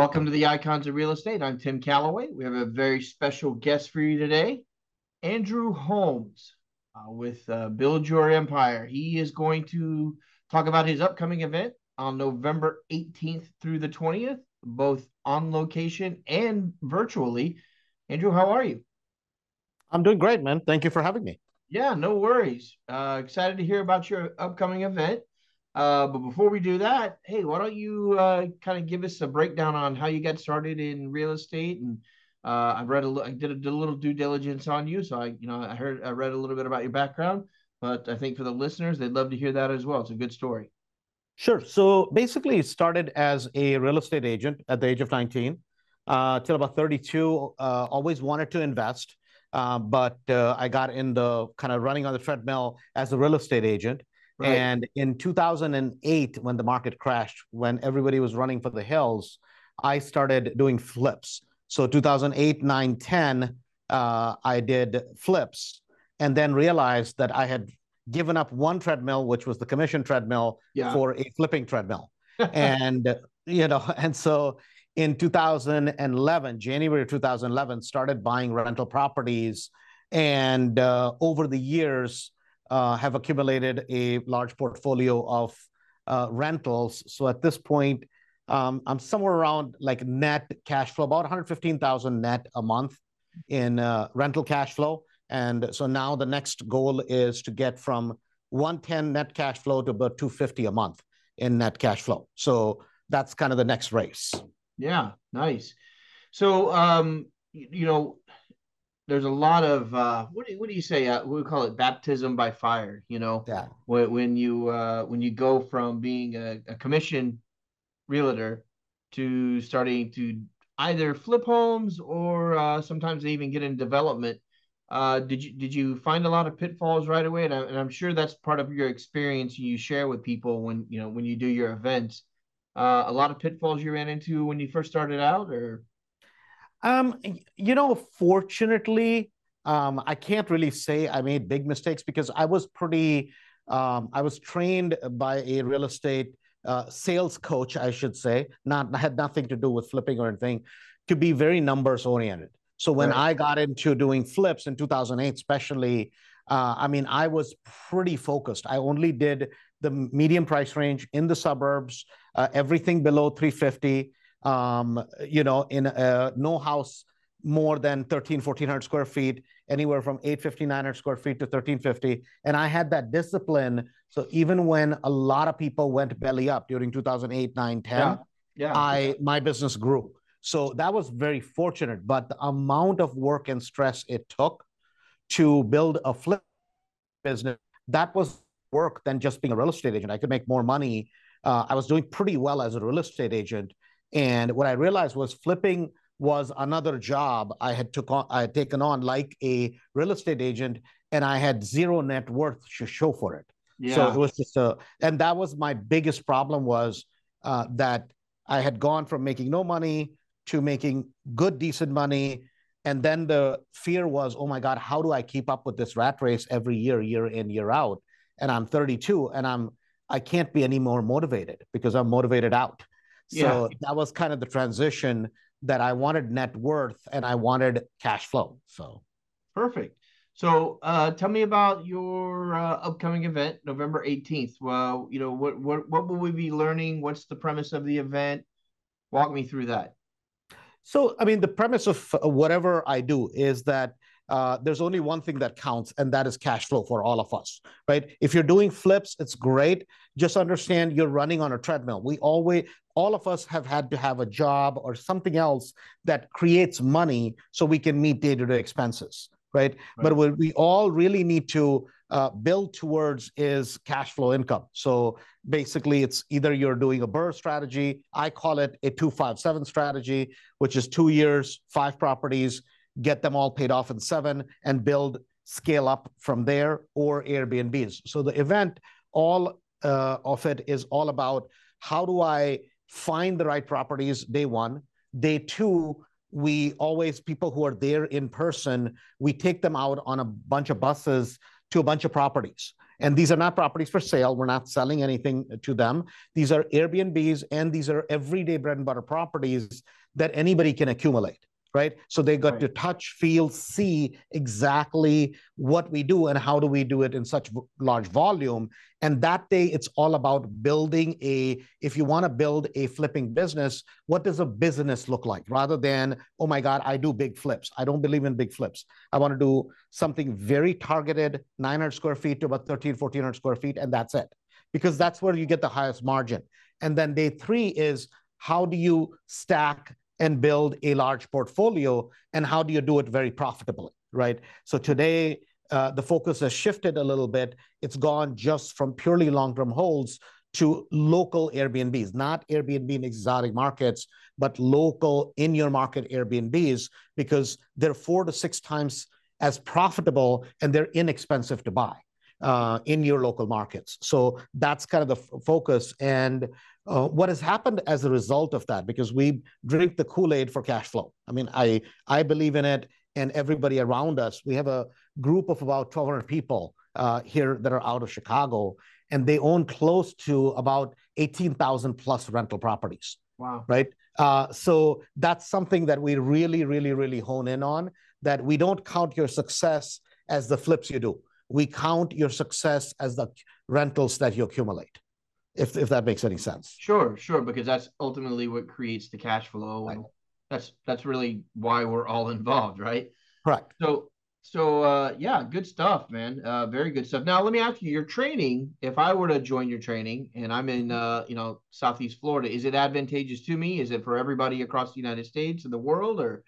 Welcome to the Icons of Real Estate. I'm Tim Calloway. We have a very special guest for you today, Andrew Holmes uh, with uh, Build Your Empire. He is going to talk about his upcoming event on November 18th through the 20th, both on location and virtually. Andrew, how are you? I'm doing great, man. Thank you for having me. Yeah, no worries. Uh, excited to hear about your upcoming event. Uh, but before we do that, hey, why don't you uh, kind of give us a breakdown on how you got started in real estate? And uh, I read a, I did a, did a little due diligence on you, so I, you know, I heard, I read a little bit about your background. But I think for the listeners, they'd love to hear that as well. It's a good story. Sure. So basically, started as a real estate agent at the age of 19 uh, till about 32. Uh, always wanted to invest, uh, but uh, I got in the kind of running on the treadmill as a real estate agent. Right. And in 2008, when the market crashed, when everybody was running for the hills, I started doing flips. So 2008, 9, 10, uh, I did flips and then realized that I had given up one treadmill, which was the commission treadmill, yeah. for a flipping treadmill. and, you know, and so in 2011, January 2011, started buying rental properties. And uh, over the years, have accumulated a large portfolio of uh, rentals. So at this point, um, I'm somewhere around like net cash flow, about 115,000 net a month in uh, rental cash flow. And so now the next goal is to get from 110 net cash flow to about 250 a month in net cash flow. So that's kind of the next race. Yeah, nice. So, um, you know, there's a lot of uh, what do you, what do you say? Uh, we call it baptism by fire. You know, yeah. When, when you uh, when you go from being a, a commission realtor to starting to either flip homes or uh, sometimes they even get in development. Uh, did you did you find a lot of pitfalls right away? And, I, and I'm sure that's part of your experience you share with people when you know when you do your events. Uh, a lot of pitfalls you ran into when you first started out, or um, you know, fortunately, um, I can't really say I made big mistakes because I was pretty. Um, I was trained by a real estate uh, sales coach, I should say. Not had nothing to do with flipping or anything, to be very numbers oriented. So when right. I got into doing flips in 2008, especially, uh, I mean, I was pretty focused. I only did the medium price range in the suburbs, uh, everything below 350 um, you know, in a, no house more than 13, 1400 square feet, anywhere from 850, 900 square feet to 1350. And I had that discipline. So even when a lot of people went belly up during 2008, 9, 10, yeah. Yeah. I, my business grew. So that was very fortunate. But the amount of work and stress it took to build a flip business, that was work than just being a real estate agent. I could make more money. Uh, I was doing pretty well as a real estate agent and what I realized was flipping was another job I had took on, I had taken on like a real estate agent, and I had zero net worth to show for it. Yeah. So it was just a, and that was my biggest problem was uh, that I had gone from making no money to making good, decent money. And then the fear was, oh my God, how do I keep up with this rat race every year, year in, year out? And I'm 32 and I'm, I can't be any more motivated because I'm motivated out. So yeah. that was kind of the transition that I wanted net worth and I wanted cash flow. So perfect. So uh, tell me about your uh, upcoming event, November 18th. Well, you know, what, what, what will we be learning? What's the premise of the event? Walk me through that. So, I mean, the premise of whatever I do is that uh, there's only one thing that counts, and that is cash flow for all of us, right? If you're doing flips, it's great. Just understand you're running on a treadmill. We always, all of us have had to have a job or something else that creates money so we can meet day to day expenses, right? right? But we, we all really need to uh, build towards is cash flow income. So basically, it's either you're doing a BRRRR strategy. I call it a 257 strategy, which is two years, five properties, get them all paid off in seven, and build scale up from there, or Airbnbs. So the event, all uh, of it is all about how do I find the right properties day one, day two, we always people who are there in person we take them out on a bunch of buses to a bunch of properties. And these are not properties for sale. We're not selling anything to them. These are airbnbs and these are everyday bread and butter properties that anybody can accumulate right? So they got right. to touch, feel, see exactly what we do and how do we do it in such large volume. And that day, it's all about building a, if you want to build a flipping business, what does a business look like? Rather than, oh my God, I do big flips. I don't believe in big flips. I want to do something very targeted, 900 square feet to about 13, 1400 square feet, and that's it. Because that's where you get the highest margin. And then day three is how do you stack and build a large portfolio and how do you do it very profitably right so today uh, the focus has shifted a little bit it's gone just from purely long-term holds to local airbnbs not airbnb in exotic markets but local in your market airbnbs because they're four to six times as profitable and they're inexpensive to buy uh, in your local markets. So that's kind of the f- focus. And uh, what has happened as a result of that, because we drink the Kool Aid for cash flow. I mean, I I believe in it, and everybody around us. We have a group of about 1,200 people uh, here that are out of Chicago, and they own close to about 18,000 plus rental properties. Wow! Right. Uh, so that's something that we really, really, really hone in on. That we don't count your success as the flips you do we count your success as the rentals that you accumulate if if that makes any sense. Sure sure because that's ultimately what creates the cash flow right. and that's that's really why we're all involved right? Correct. So so uh yeah good stuff man. Uh very good stuff. Now let me ask you your training if i were to join your training and i'm in uh you know southeast florida is it advantageous to me? Is it for everybody across the united states and the world or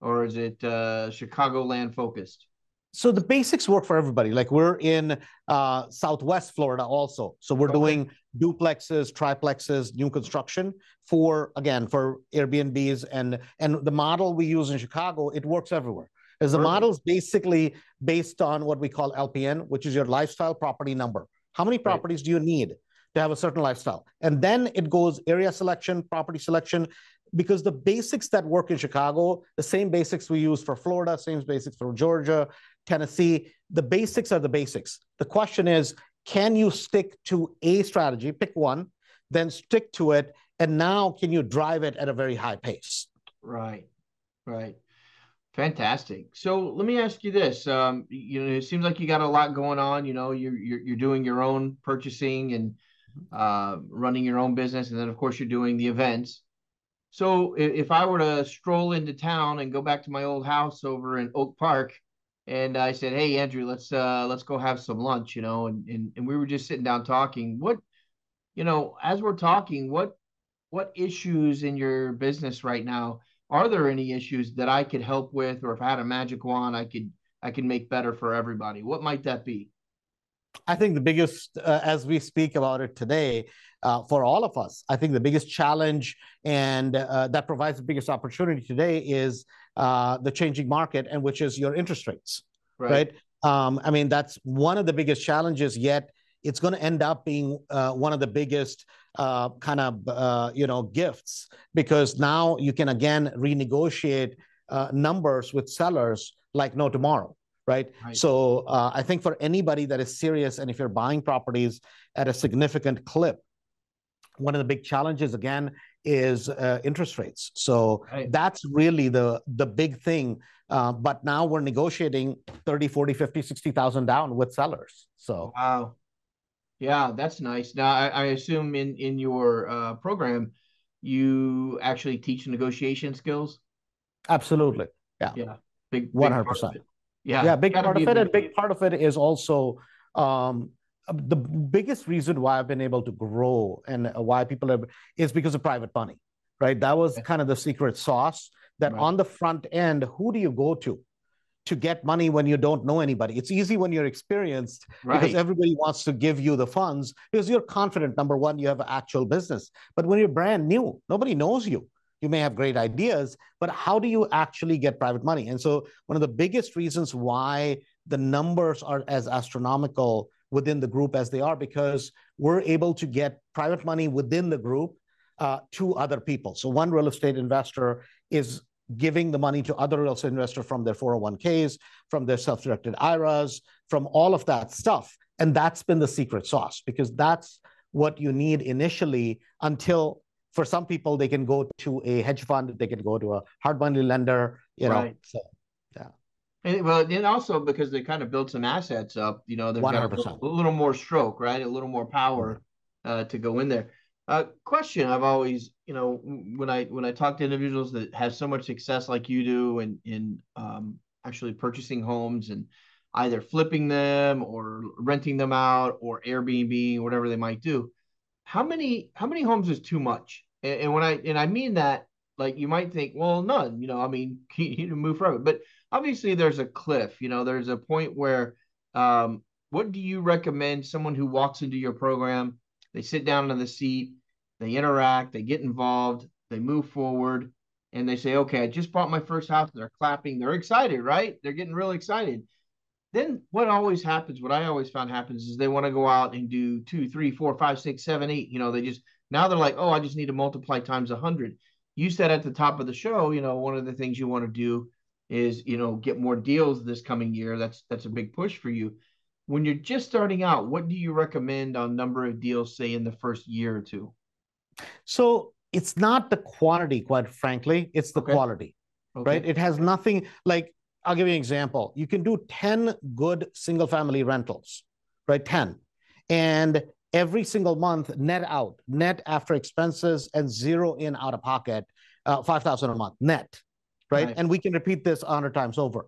or is it uh Chicagoland focused so the basics work for everybody. Like we're in uh, Southwest Florida also, so we're okay. doing duplexes, triplexes, new construction for again for Airbnbs and and the model we use in Chicago. It works everywhere. Is the model is basically based on what we call LPN, which is your lifestyle property number. How many properties right. do you need to have a certain lifestyle? And then it goes area selection, property selection, because the basics that work in Chicago, the same basics we use for Florida, same basics for Georgia, Tennessee, the basics are the basics. The question is, can you stick to a strategy, pick one, then stick to it, and now can you drive it at a very high pace? Right, right. Fantastic. So let me ask you this. Um, you know, it seems like you got a lot going on. You know, you're you're, you're doing your own purchasing and uh, running your own business, and then of course you're doing the events. So if, I were to stroll into town and go back to my old house over in Oak Park, and I said, "Hey, Andrew, let's uh, let's go have some lunch," you know, and, and and we were just sitting down talking. What, you know, as we're talking, what what issues in your business right now? Are there any issues that I could help with, or if I had a magic wand, I could I could make better for everybody? What might that be? I think the biggest, uh, as we speak about it today, uh, for all of us, I think the biggest challenge and uh, that provides the biggest opportunity today is uh, the changing market, and which is your interest rates, right? right? Um, I mean, that's one of the biggest challenges. Yet, it's going to end up being uh, one of the biggest uh, kind of uh, you know gifts because now you can again renegotiate uh, numbers with sellers like no tomorrow. Right? right. So uh, I think for anybody that is serious, and if you're buying properties at a significant clip, one of the big challenges again is uh, interest rates. So right. that's really the the big thing. Uh, but now we're negotiating 30, 40, 50, 60,000 down with sellers. So wow. Yeah, that's nice. Now I, I assume in in your uh, program you actually teach negotiation skills. Absolutely. Yeah. Yeah. Big one hundred percent. Yeah. Yeah. Big part of it, and big part of it is also um, Uh, the biggest reason why I've been able to grow and uh, why people are is because of private money, right? That was kind of the secret sauce. That right. on the front end, who do you go to to get money when you don't know anybody. It's easy when you're experienced Right. because everybody wants to give you the funds because you're confident. Number one, you have actual business. But when you're brand new, nobody knows you. You may have great ideas, but how do you actually get private money? And so, one of the biggest reasons why the numbers are as astronomical within the group as they are, because we're able to get private money within the group uh, to other people. So, one real estate investor is giving the money to other real estate investor from their 401ks, from their self-directed IRAs, from all of that stuff. And that's been the secret sauce because that's what you need initially until for some people they can go to a hedge fund, they can go to a hard money lender, you know. Right. So And well, then also because they kind of built some assets up, you know, they've got a little, a little more stroke, right? A little more power uh, to go in there. Uh, question I've always, you know, when I when I talk to individuals that have so much success like you do in in um, actually purchasing homes and either flipping them or renting them out or Airbnb, whatever they might do. How many how many homes is too much? And, and when I and I mean that, like you might think, well, none. You know, I mean, you move forward, but obviously there's a cliff you know there's a point where um, what do you recommend someone who walks into your program? They sit down in the seat they interact they get involved they move forward and they say okay i just bought my first house they're clapping. They're excited right? They're getting really excited. Then what always happens what i always found happens is they want to go out and do two three four five six seven eight you know they just now they're like oh i just need to multiply times a hundred. You said at the top of the show you know one of the things you want to do is you know get more deals this coming year that's that's a big push for you when you're just starting out what do you recommend on number of deals say in the first year or two so it's not the quantity, quite frankly, it's the Okay. quality. okay right? It has nothing like, I'll give you an example. You can do 10 good single family rentals, right? 10. And every single month, net out, net after expenses and zero in out of pocket, uh, 5,000 a month, net, right? Right. And we can repeat this a 100 times over.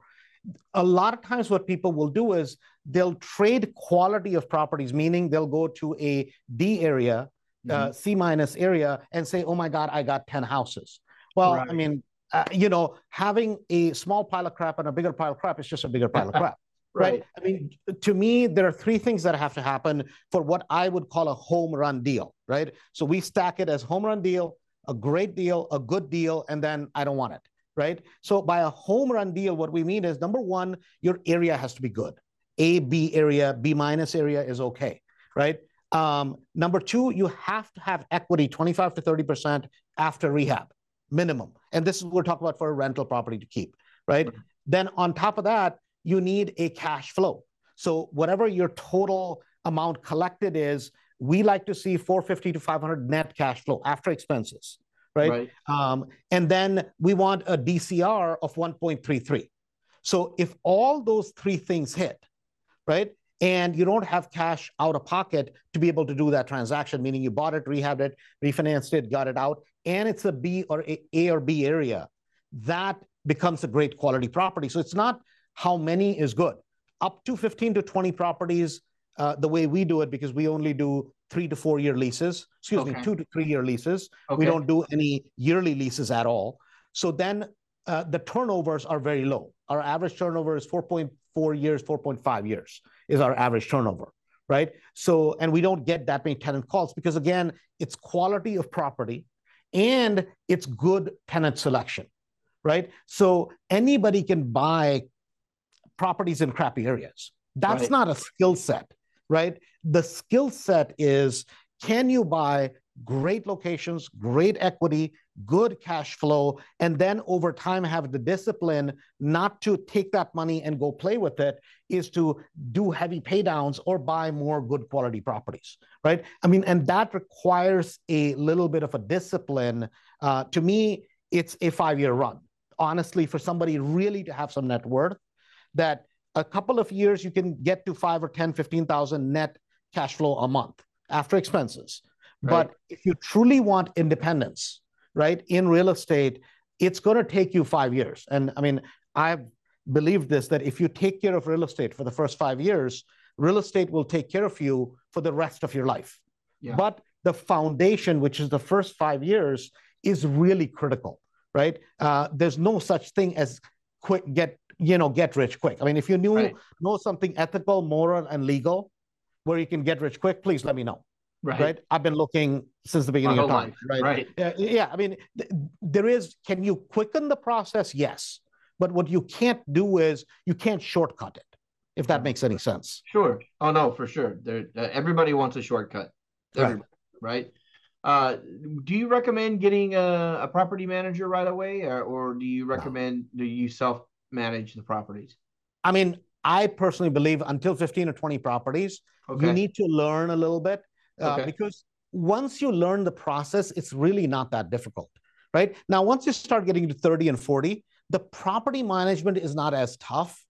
A lot of times, what people will do is they'll trade quality of properties, meaning they'll go to a D area, uh, C minus area, and say, "Oh my God, I got ten houses." Well, I mean, uh, you know, having a small pile of crap and a bigger pile of crap is just a bigger pile of crap, right? right I mean, to me, there are three things that have to happen for what I would call a home run deal, right? So we stack it as home run deal, a great deal, a good deal, and then I don't want it, right? So by a home run deal, what we mean is number one, your area has to be good. A, B area, B minus area is okay, right? Um, number two, you have to have equity 25 to 30% after rehab, minimum. And this is what we're talking about for a rental property to keep, right? Right. Then on top of that, you need a cash flow. So whatever your total amount collected is, we like to see 450 to 500 net cash flow after expenses, right? right Um, and then we want a DCR of 1.33. So if all those three things hit, right, and you don't have cash out of pocket to be able to do that transaction, meaning you bought it, rehabbed it, refinanced it, got it out, and it's a B or A, A or B area, that becomes a great quality property. So it's not how many is good. Up to 15 to 20 properties, uh, the way we do it, because we only do three to four year leases, excuse Okay. me, two to three year leases. okay We don't do any yearly leases at all. So then uh, the turnovers are very low. Our average turnover is 4.4 years, 4.5 years is our average turnover, right? So, and we don't get that many tenant calls because again, it's quality of property and it's good tenant selection, right? So anybody can buy properties in crappy areas. That's Right. not a skill set, right? The skill set is can you buy great locations, great equity, good cash flow, and then over time have the discipline not to take that money and go play with it, is to do heavy paydowns or buy more good quality properties, right? I mean, and that requires a little bit of a discipline. Uh, to me, it's a five year run. Honestly, for somebody really to have some net worth, that a couple of years you can get to five or 10, 15,000 net cash flow a month after expenses. Right. But if you truly want independence, right, in real estate, it's going to take you five years. And I mean, I've believed this that if you take care of real estate for the first five years, real estate will take care of you for the rest of your life. Yeah. But the foundation, which is the first five years, is really critical, right? Uh, there's no such thing as quick get you know, get rich quick. I mean, if you knew Right. know something ethical, moral, and legal, where you can get rich quick, please let me know. Right. Right? I've been looking since the beginning of time. life. Right. Right. Yeah, yeah. I mean, th- there is. Can you quicken the process? Yes. But what you can't do is you can't shortcut it. If that makes any sense. Sure. Oh no, for sure. There, uh, everybody wants a shortcut. Right. Everybody, right? Uh, do you recommend getting a, a property manager right away, or, or do you recommend do you self manage the properties? I mean, I personally believe until 15 or 20 properties, Okay. you need to learn a little bit uh, Okay. because once you learn the process, it's really not that difficult, right? Now, once you start getting to 30 and 40, the property management is not as tough.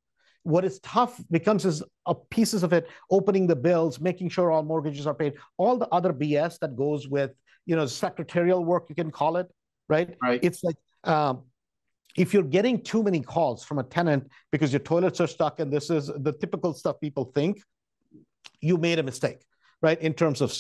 What is tough becomes is uh, pieces of it, opening the bills, making sure all mortgages are paid, all the other BS that goes with, you know, secretarial work, you can call it, right? right. It's like um, if you're getting too many calls from a tenant because your toilets are stuck and this is the typical stuff people think, you made a mistake, right? In terms of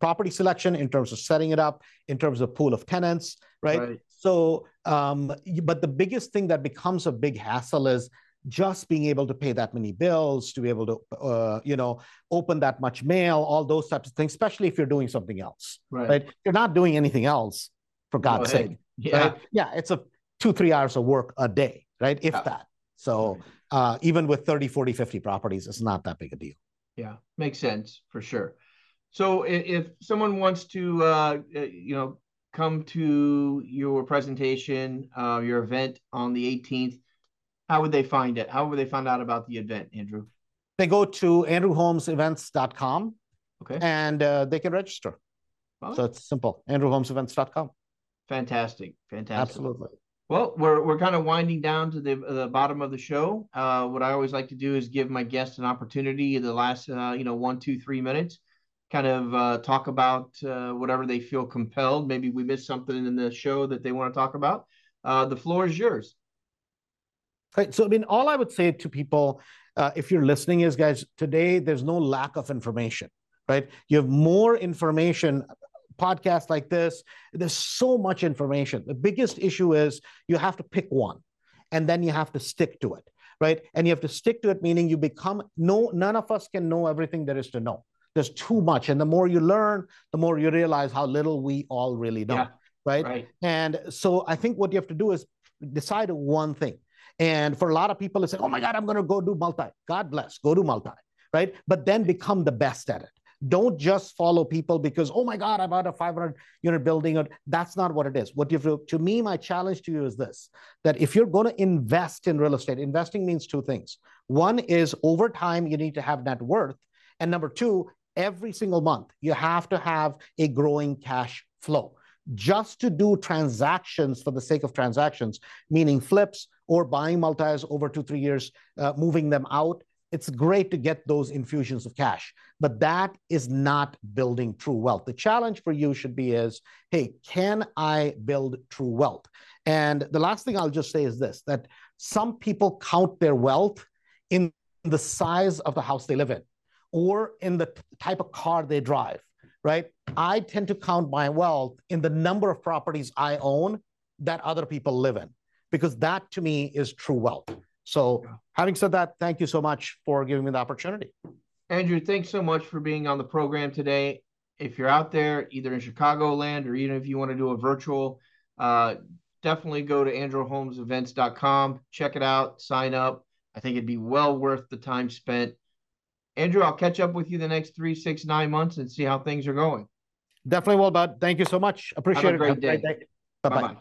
property selection, in terms of setting it up, in terms of pool of tenants, right? Right. So, um, but the biggest thing that becomes a big hassle is just being able to pay that many bills, to be able to, uh, you know, open that much mail, all those types of things, especially if you're doing something else, Right. right? You're not doing anything else, for Go God's ahead. sake, Yeah. right? Yeah, it's a two, three hours of work a day, right? If Yeah. that. So uh, even with 30, 40, 50 properties, it's not that big a deal. Yeah, makes sense for sure. So if, if someone wants to, uh, uh, you know, come to your presentation, uh, your event on the 18th, how would they find it? How would they find out about the event, Andrew? They go to andrewholmesevents.com Okay. and uh, they can register. So it's simple. andrewholmesevents.com. fantastic, fantastic. Absolutely. Well, we're we're kind of winding down to the the bottom of the show. Uh, what I always like to do is give my guests an opportunity the last uh, you know one, two, three minutes, kind of uh, talk about uh, whatever they feel compelled. Maybe we missed something in the show that they want to talk about. Uh, the floor is yours. Right. So, I mean, all I would say to people, uh, if you're listening, is guys, today there's no lack of information, right? You have more information, podcasts like this. There's so much information. The biggest issue is you have to pick one and then you have to stick to it, right? And you have to stick to it, meaning you become no, none of us can know everything there is to know. There's too much. And the more you learn, the more you realize how little we all really know, Yeah. right? Right. And so I think what you have to do is decide one thing. And for a lot of people, it's like, oh my God, I'm going to go do multi. God bless, go do multi, right? But then become the best at it. Don't just follow people because, oh my God, I bought a 500 unit building. That's not what it is. What you to, to me, my challenge to you is this that if you're going to invest in real estate, investing means two things. One is over time, you need to have net worth. And number two, every single month, you have to have a growing cash flow. Just to do transactions for the sake of transactions, meaning flips or buying multis over two, three years, uh, moving them out, it's great to get those infusions of cash, but that is not building true wealth. The challenge for you should be is, hey, can I build true wealth? And the last thing I'll just say is this, that some people count their wealth in the size of the house they live in or in the type of car they drive, right? I tend to count my wealth in the number of properties I own that other people live in, because that to me is true wealth. So, having said that, thank you so much for giving me the opportunity. Andrew, thanks so much for being on the program today. If you're out there, either in Chicagoland or even if you want to do a virtual, uh, definitely go to andrewholmesevents.com, check it out, sign up. I think it'd be well worth the time spent. Andrew, I'll catch up with you the next three, six, nine months and see how things are going. Definitely will, bud. Thank you so much. Appreciate Have a it. great day. Bye. Bye bye.